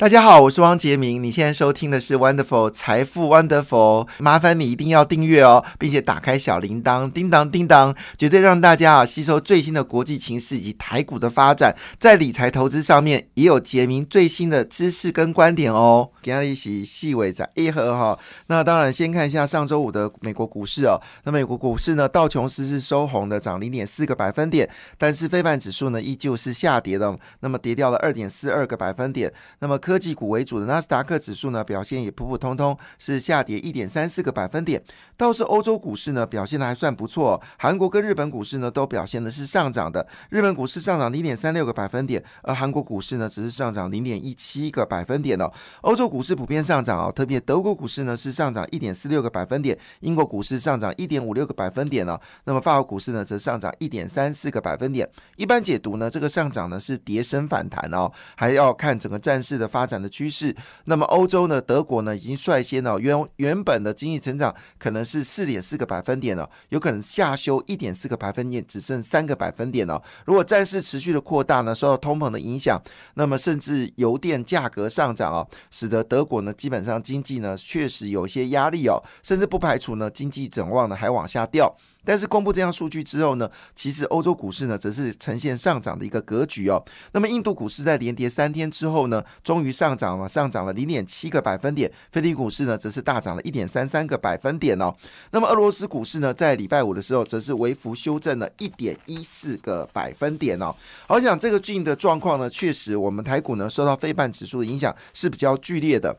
大家好，我是汪杰明。你现在收听的是 Wonderful 财富 Wonderful，麻烦你一定要订阅哦，并且打开小铃铛，叮当叮当，绝对让大家啊吸收最新的国际情势以及台股的发展，在理财投资上面也有杰明最新的知识跟观点哦。给大家一起细尾在一盒哈。那当然，先看一下上周五的美国股市哦。那美国股市呢，道琼斯是收红的，涨零点四个百分点，但是非半指数呢依旧是下跌的，那么跌掉了二点四二个百分点。那么科科技股为主的纳斯达克指数呢，表现也普普通通，是下跌一点三四个百分点。倒是欧洲股市呢，表现的还算不错。韩国跟日本股市呢，都表现的是上涨的。日本股市上涨零点三六个百分点，而韩国股市呢，只是上涨零点一七个百分点哦。欧洲股市普遍上涨哦，特别德国股市呢是上涨一点四六个百分点，英国股市上涨一点五六个百分点哦。那么法国股市呢，则上涨一点三四个百分点。一般解读呢，这个上涨呢是跌升反弹哦，还要看整个战事的发发展的。趋势，那么欧洲呢？德国呢，已经率先了原原本的经济成长可能是四点四个百分点了，有可能下修一点四个百分点，只剩三个百分点了。如果战事持续的扩大呢，受到通膨的影响，那么甚至油电价格上涨哦，使得德国呢，基本上经济呢确实有些压力哦，甚至不排除呢经济展望呢还往下掉。但是公布这样数据之后呢，其实欧洲股市呢则是呈现上涨的一个格局哦。那么印度股市在连跌三天之后呢，终于上涨了，上涨了零点七个百分点。菲律宾股市呢则是大涨了一点三三个百分点哦。那么俄罗斯股市呢，在礼拜五的时候则是微幅修正了一点一四个百分点哦。好，想这个最近的状况呢，确实我们台股呢受到非半指数的影响是比较剧烈的。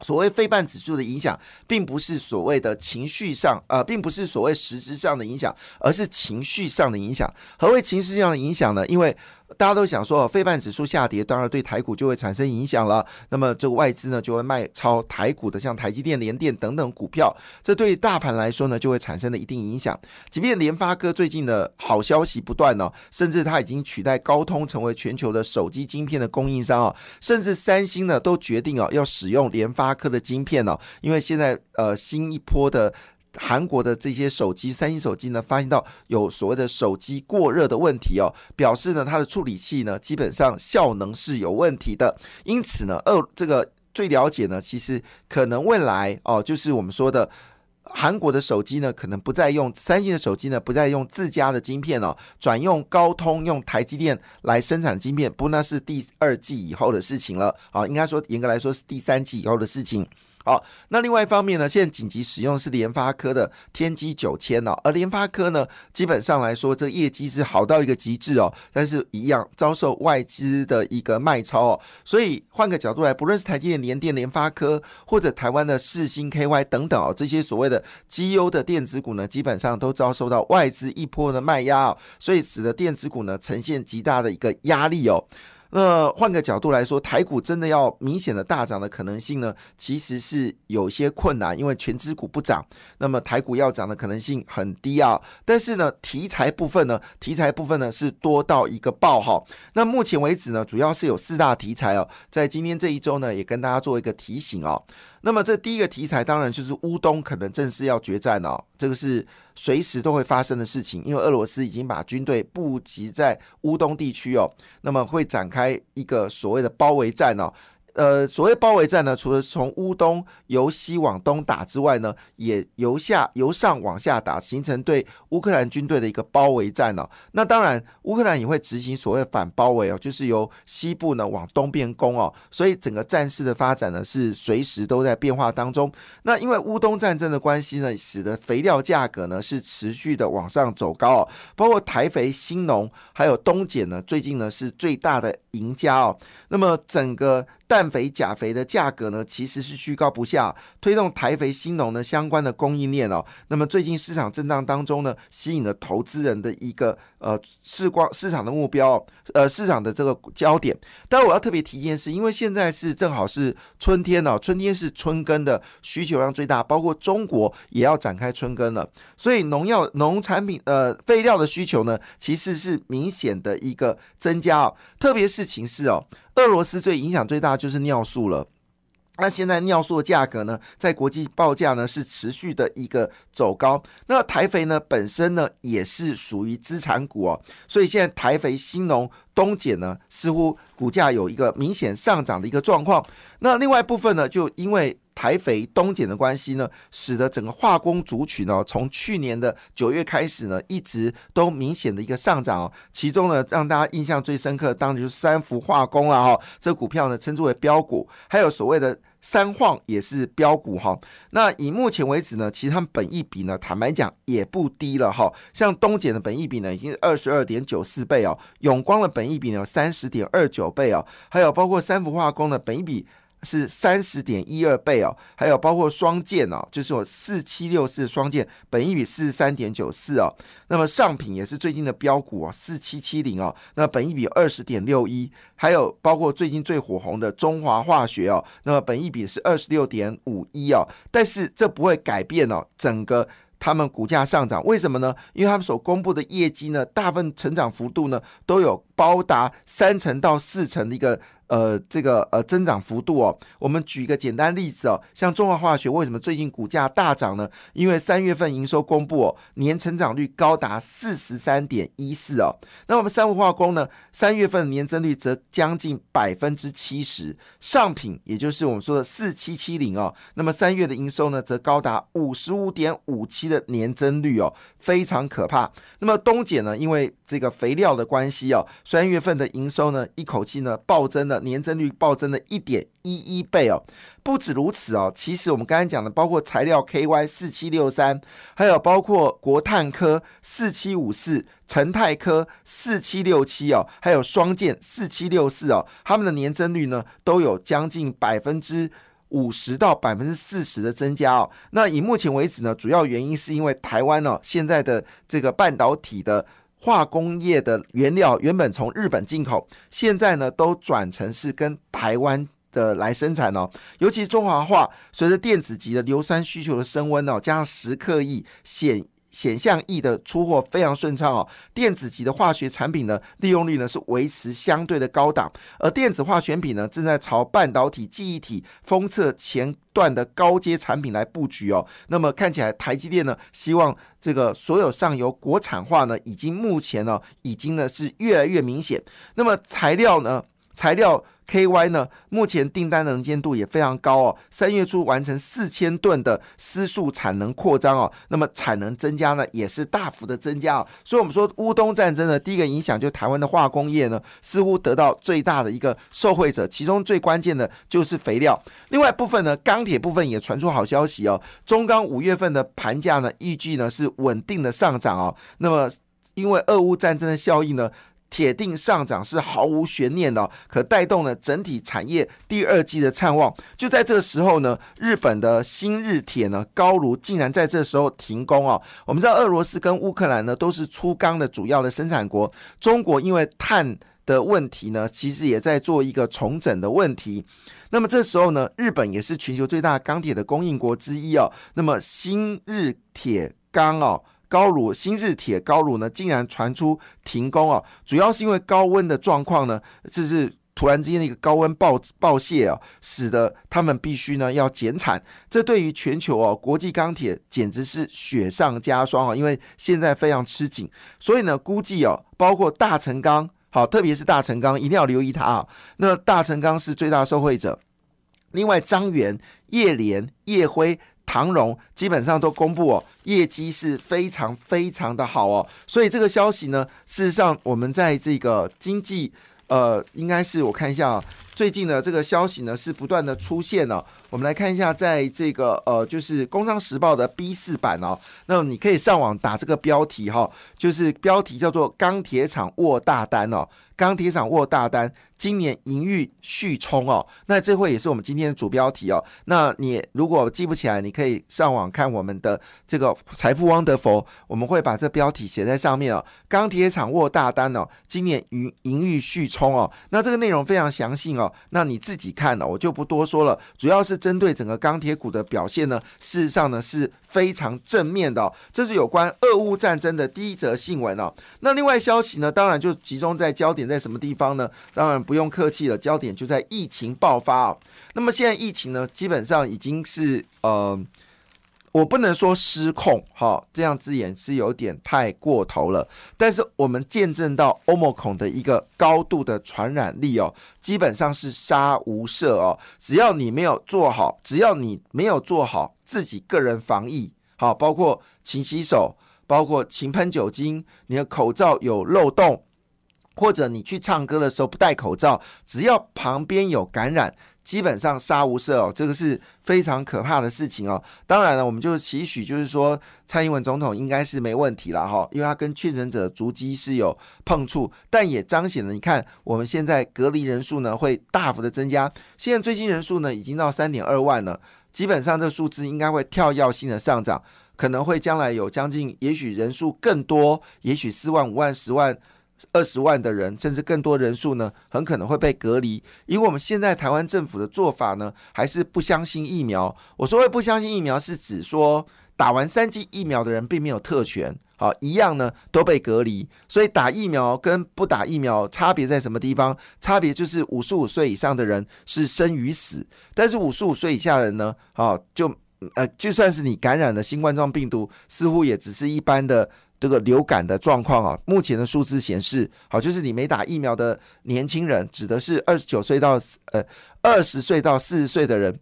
所谓非半指数的影响，并不是所谓的情绪上，呃，并不是所谓实质上的影响，而是情绪上的影响。何谓情绪上的影响呢？因为大家都想说，非半指数下跌，当然对台股就会产生影响了。那么这个外资呢，就会卖超台股的，像台积电、联电等等股票，这对大盘来说呢，就会产生了一定影响。即便联发科最近的好消息不断呢，甚至它已经取代高通成为全球的手机晶片的供应商啊，甚至三星呢都决定哦要使用联发科的晶片呢，因为现在呃新一波的。韩国的这些手机，三星手机呢，发现到有所谓的手机过热的问题哦，表示呢它的处理器呢基本上效能是有问题的，因此呢，二这个最了解呢，其实可能未来哦，就是我们说的韩国的手机呢，可能不再用三星的手机呢，不再用自家的晶片哦，转用高通用台积电来生产的晶片，不那是第二季以后的事情了啊，应该说严格来说是第三季以后的事情。好，那另外一方面呢，现在紧急使用是联发科的天玑九千哦，而联发科呢，基本上来说，这业绩是好到一个极致哦，但是一样遭受外资的一个卖超哦，所以换个角度来，不论是台积电、联电、联发科，或者台湾的世星 KY 等等哦，这些所谓的绩优的电子股呢，基本上都遭受到外资一波的卖压哦，所以使得电子股呢呈现极大的一个压力哦。那换个角度来说，台股真的要明显的大涨的可能性呢，其实是有些困难，因为全指股不涨，那么台股要涨的可能性很低啊。但是呢，题材部分呢，题材部分呢是多到一个爆哈。那目前为止呢，主要是有四大题材哦，在今天这一周呢，也跟大家做一个提醒哦。那么这第一个题材当然就是乌东可能正式要决战哦，这个是随时都会发生的事情，因为俄罗斯已经把军队布集在乌东地区哦，那么会展开一个所谓的包围战哦。呃，所谓包围战呢，除了从乌东由西往东打之外呢，也由下由上往下打，形成对乌克兰军队的一个包围战哦。那当然，乌克兰也会执行所谓反包围哦，就是由西部呢往东边攻哦。所以整个战事的发展呢，是随时都在变化当中。那因为乌东战争的关系呢，使得肥料价格呢是持续的往上走高哦。包括台肥、新农还有东碱呢，最近呢是最大的赢家哦。那么整个氮肥、钾肥的价格呢，其实是居高不下，推动台肥、新农呢相关的供应链哦。那么最近市场震荡当中呢，吸引了投资人的一个呃市光市场的目标，呃市场的这个焦点。但我要特别提一件事，因为现在是正好是春天哦，春天是春耕的需求量最大，包括中国也要展开春耕了，所以农药、农产品呃废料的需求呢，其实是明显的一个增加哦，特别是情势哦。俄罗斯最影响最大就是尿素了。那现在尿素的价格呢，在国际报价呢是持续的一个走高。那台肥呢本身呢也是属于资产股哦，所以现在台肥、新农、东碱呢似乎股价有一个明显上涨的一个状况。那另外部分呢，就因为台肥东碱的关系呢，使得整个化工族群呢，从去年的九月开始呢，一直都明显的一个上涨哦。其中呢，让大家印象最深刻，当然就是三福化工了哈。这股票呢，称之为标股，还有所谓的。三晃也是标股哈，那以目前为止呢，其实他们本益比呢，坦白讲也不低了哈。像东碱的本益比呢，已经是二十二点九四倍哦，永光的本益比呢，三十点二九倍哦，还有包括三氟化工的本益比。是三十点一二倍哦，还有包括双剑哦，就是我四七六四双剑，本一比四十三点九四哦。那么上品也是最近的标股哦，四七七零哦，那本一比二十点六一，还有包括最近最火红的中华化学哦，那么本一比是二十六点五一哦。但是这不会改变哦，整个他们股价上涨，为什么呢？因为他们所公布的业绩呢，大部分成长幅度呢都有高达三成到四成的一个。呃，这个呃增长幅度哦，我们举一个简单例子哦，像中华化学为什么最近股价大涨呢？因为三月份营收公布哦，年成长率高达四十三点一四哦。那我们三氟化工呢，三月份年增率则将近百分之七十。上品也就是我们说的四七七零哦，那么三月的营收呢，则高达五十五点五七的年增率哦，非常可怕。那么东碱呢，因为这个肥料的关系哦，三月份的营收呢，一口气呢暴增了。年增率暴增了一点一一倍哦，不止如此哦，其实我们刚才讲的，包括材料 KY 四七六三，还有包括国碳科四七五四、成泰科四七六七哦，还有双剑四七六四哦，他们的年增率呢都有将近百分之五十到百分之四十的增加哦。那以目前为止呢，主要原因是因为台湾呢现在的这个半导体的。化工业的原料原本从日本进口，现在呢都转成是跟台湾的来生产哦。尤其中华化，随着电子级的硫酸需求的升温哦，加上石刻意显显像翼的出货非常顺畅哦，电子级的化学产品呢利用率呢是维持相对的高档，而电子化选品呢正在朝半导体、记忆体、封测前段的高阶产品来布局哦。那么看起来台积电呢希望这个所有上游国产化呢已经目前呢已经呢是越来越明显。那么材料呢材料。KY 呢，目前订单能见度也非常高哦。三月初完成四千吨的丝数产能扩张哦，那么产能增加呢，也是大幅的增加哦。所以，我们说乌东战争呢，第一个影响就台湾的化工业呢，似乎得到最大的一个受惠者，其中最关键的就是肥料。另外部分呢，钢铁部分也传出好消息哦。中钢五月份的盘价呢，预计呢是稳定的上涨哦。那么，因为俄乌战争的效应呢。铁定上涨是毫无悬念的，可带动了整体产业第二季的畅旺。就在这个时候呢，日本的新日铁呢高炉竟然在这时候停工哦。我们知道俄罗斯跟乌克兰呢都是粗钢的主要的生产国，中国因为碳的问题呢，其实也在做一个重整的问题。那么这时候呢，日本也是全球最大钢铁的供应国之一哦。那么新日铁钢哦。高炉新日铁高炉呢，竟然传出停工哦，主要是因为高温的状况呢，就是突然之间的一个高温爆爆泄啊，使得他们必须呢要减产。这对于全球哦，国际钢铁简直是雪上加霜啊，因为现在非常吃紧，所以呢，估计哦，包括大成钢，好，特别是大成钢，一定要留意它啊。那大成钢是最大受惠者，另外张元、叶联、叶辉。唐荣基本上都公布哦，业绩是非常非常的好哦，所以这个消息呢，事实上我们在这个经济，呃，应该是我看一下啊，最近的这个消息呢是不断的出现了。我们来看一下，在这个呃，就是《工商时报》的 B 四版哦，那你可以上网打这个标题哈，就是标题叫做“钢铁厂握大单”哦。钢铁厂握大单，今年盈余续冲哦。那这会也是我们今天的主标题哦。那你如果记不起来，你可以上网看我们的这个财富汪德佛，我们会把这标题写在上面哦。钢铁厂握大单哦，今年盈盈余续冲哦。那这个内容非常详细哦，那你自己看哦，我就不多说了。主要是针对整个钢铁股的表现呢，事实上呢是非常正面的。这是有关俄乌战争的第一则新闻哦。那另外消息呢，当然就集中在焦点。在什么地方呢？当然不用客气了，焦点就在疫情爆发啊。那么现在疫情呢，基本上已经是呃我不能说失控，哈，这样字眼是有点太过头了。但是我们见证到欧盟孔的一个高度的传染力哦，基本上是杀无赦哦。只要你没有做好，只要你没有做好自己个人防疫，好，包括勤洗手，包括勤喷酒精，你的口罩有漏洞，或者你去唱歌的时候不戴口罩，只要旁边有感染。基本上杀无赦哦，这个是非常可怕的事情哦。当然了，我们就是期许，就是说蔡英文总统应该是没问题了哈，因为他跟确诊者足迹是有碰触，但也彰显了你看我们现在隔离人数呢会大幅的增加，现在最新人数呢已经到三点二万了，基本上这数字应该会跳跃性的上涨，可能会将来有将近，也许人数更多，也许四万、五万、十万。二十万的人，甚至更多人数呢，很可能会被隔离。以我们现在台湾政府的做法呢，还是不相信疫苗。我说不相信疫苗，是指说打完三剂疫苗的人并没有特权，好，一样呢都被隔离。所以打疫苗跟不打疫苗差别在什么地方？差别就是五十五岁以上的人是生与死，但是五十五岁以下的人呢，好就呃就算是你感染了新冠状病毒，似乎也只是一般的。这个流感的状况啊，目前的数字显示，好，就是你没打疫苗的年轻人，指的是二十九岁到呃二十岁到四十岁的人，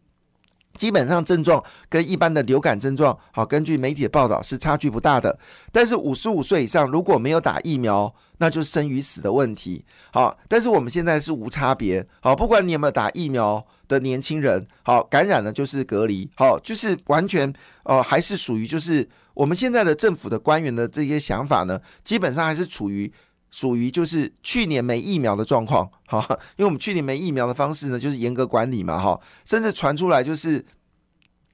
基本上症状跟一般的流感症状，好，根据媒体的报道是差距不大的。但是五十五岁以上如果没有打疫苗，那就是生与死的问题。好，但是我们现在是无差别，好，不管你有没有打疫苗的年轻人，好，感染了就是隔离，好，就是完全呃还是属于就是。我们现在的政府的官员的这些想法呢，基本上还是处于属于就是去年没疫苗的状况，哈，因为我们去年没疫苗的方式呢，就是严格管理嘛，哈，甚至传出来就是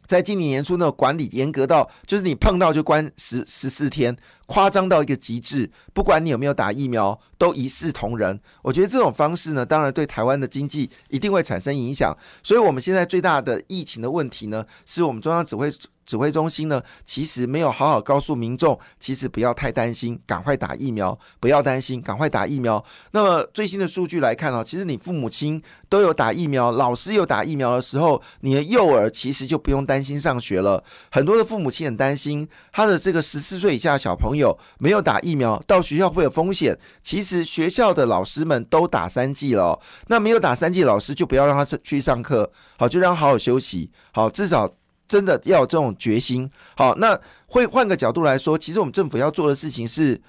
在今年年初呢管理严格到，就是你碰到就关十十四天，夸张到一个极致，不管你有没有打疫苗，都一视同仁。我觉得这种方式呢，当然对台湾的经济一定会产生影响，所以我们现在最大的疫情的问题呢，是我们中央指挥。指挥中心呢，其实没有好好告诉民众，其实不要太担心，赶快打疫苗，不要担心，赶快打疫苗。那么最新的数据来看哦，其实你父母亲都有打疫苗，老师有打疫苗的时候，你的幼儿其实就不用担心上学了。很多的父母亲很担心，他的这个十四岁以下的小朋友没有打疫苗，到学校会有风险。其实学校的老师们都打三剂了，那没有打三剂老师就不要让他去上课，好，就让他好好休息，好，至少。真的要有这种决心，好，那会换个角度来说，其实我们政府要做的事情是，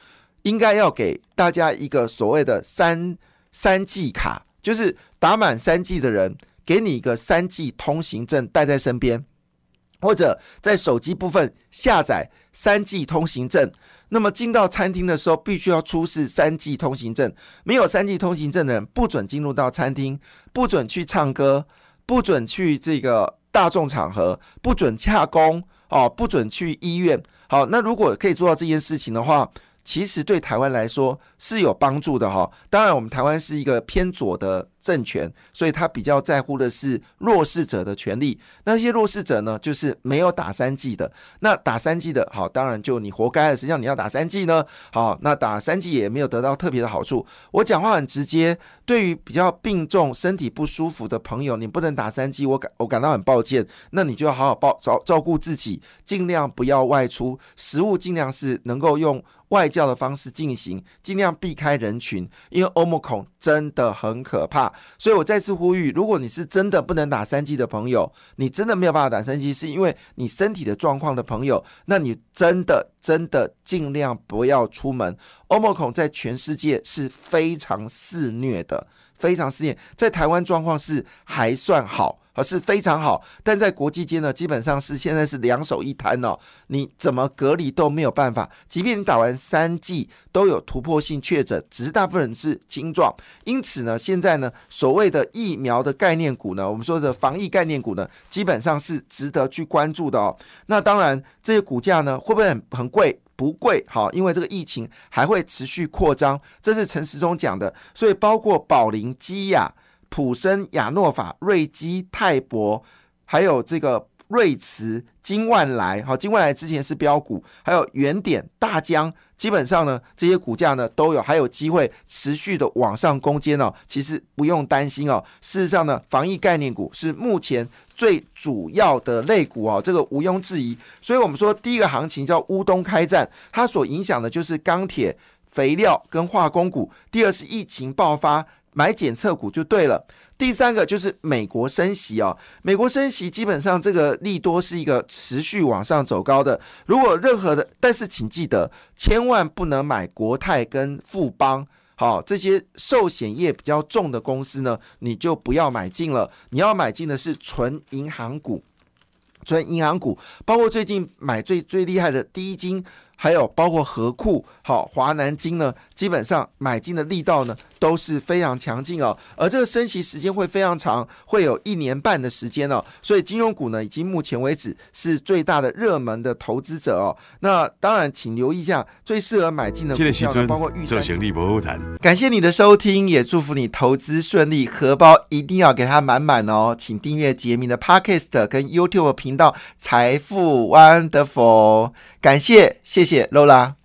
应该要给大家一个所谓的三三 G 卡，就是打满三 G 的人，给你一个三 G 通行证带在身边，或者在手机部分下载三 G 通行证，那么进到餐厅的时候，必须要出示三 G 通行证，没有三 G 通行证的人不准进入到餐厅，不准去唱歌，不准去这个。大众场合不准洽公哦，不准去医院。好，那如果可以做到这件事情的话。其实对台湾来说是有帮助的哈。当然，我们台湾是一个偏左的政权，所以他比较在乎的是弱势者的权利。那些弱势者呢，就是没有打三剂的。那打三剂的，好，当然就你活该了。实际上你要打三剂呢，好，那打三剂也没有得到特别的好处。我讲话很直接，对于比较病重、身体不舒服的朋友，你不能打三剂，我感我感到很抱歉。那你就要好好抱照照顾自己，尽量不要外出，食物尽量是能够用。外教的方式进行，尽量避开人群，因为欧姆孔真的很可怕。所以我再次呼吁，如果你是真的不能打三剂的朋友，你真的没有办法打三剂，是因为你身体的状况的朋友，那你真的真的尽量不要出门。欧姆孔在全世界是非常肆虐的，非常肆虐，在台湾状况是还算好。而是非常好，但在国际间呢，基本上是现在是两手一摊哦，你怎么隔离都没有办法。即便你打完三剂都有突破性确诊，只是大部分人是轻状。因此呢，现在呢，所谓的疫苗的概念股呢，我们说的防疫概念股呢，基本上是值得去关注的哦。那当然，这些股价呢，会不会很很贵？不贵，好，因为这个疫情还会持续扩张，这是陈时中讲的。所以包括宝林基亚。普森、亚诺法、瑞基、泰博，还有这个瑞慈、金万来，好，金万来之前是标股，还有原点、大江，基本上呢，这些股价呢都有还有机会持续的往上攻坚哦。其实不用担心哦。事实上呢，防疫概念股是目前最主要的类股哦，这个毋庸置疑。所以我们说第一个行情叫乌东开战，它所影响的就是钢铁、肥料跟化工股。第二是疫情爆发，买检测股就对了。第三个就是美国升息哦，美国升息基本上这个利多是一个持续往上走高的。如果任何的，但是请记得千万不能买国泰跟富邦，好这些寿险业比较重的公司呢，你就不要买进了。你要买进的是纯银行股，纯银行股，包括最近买最最厉害的第一金。还有包括河库、好华南金呢，基本上买进的力道呢都是非常强劲哦。而这个升息时间会非常长，会有一年半的时间哦。所以金融股呢，已经目前为止是最大的热门的投资者哦。那当然，请留意一下最适合买进的股票，包括预算。感谢你的收听，也祝福你投资顺利，荷包一定要给它满满哦。请订阅杰明的 Podcast 跟 YouTube 频道财富 Wonderful，感谢谢。谢谢 Lola。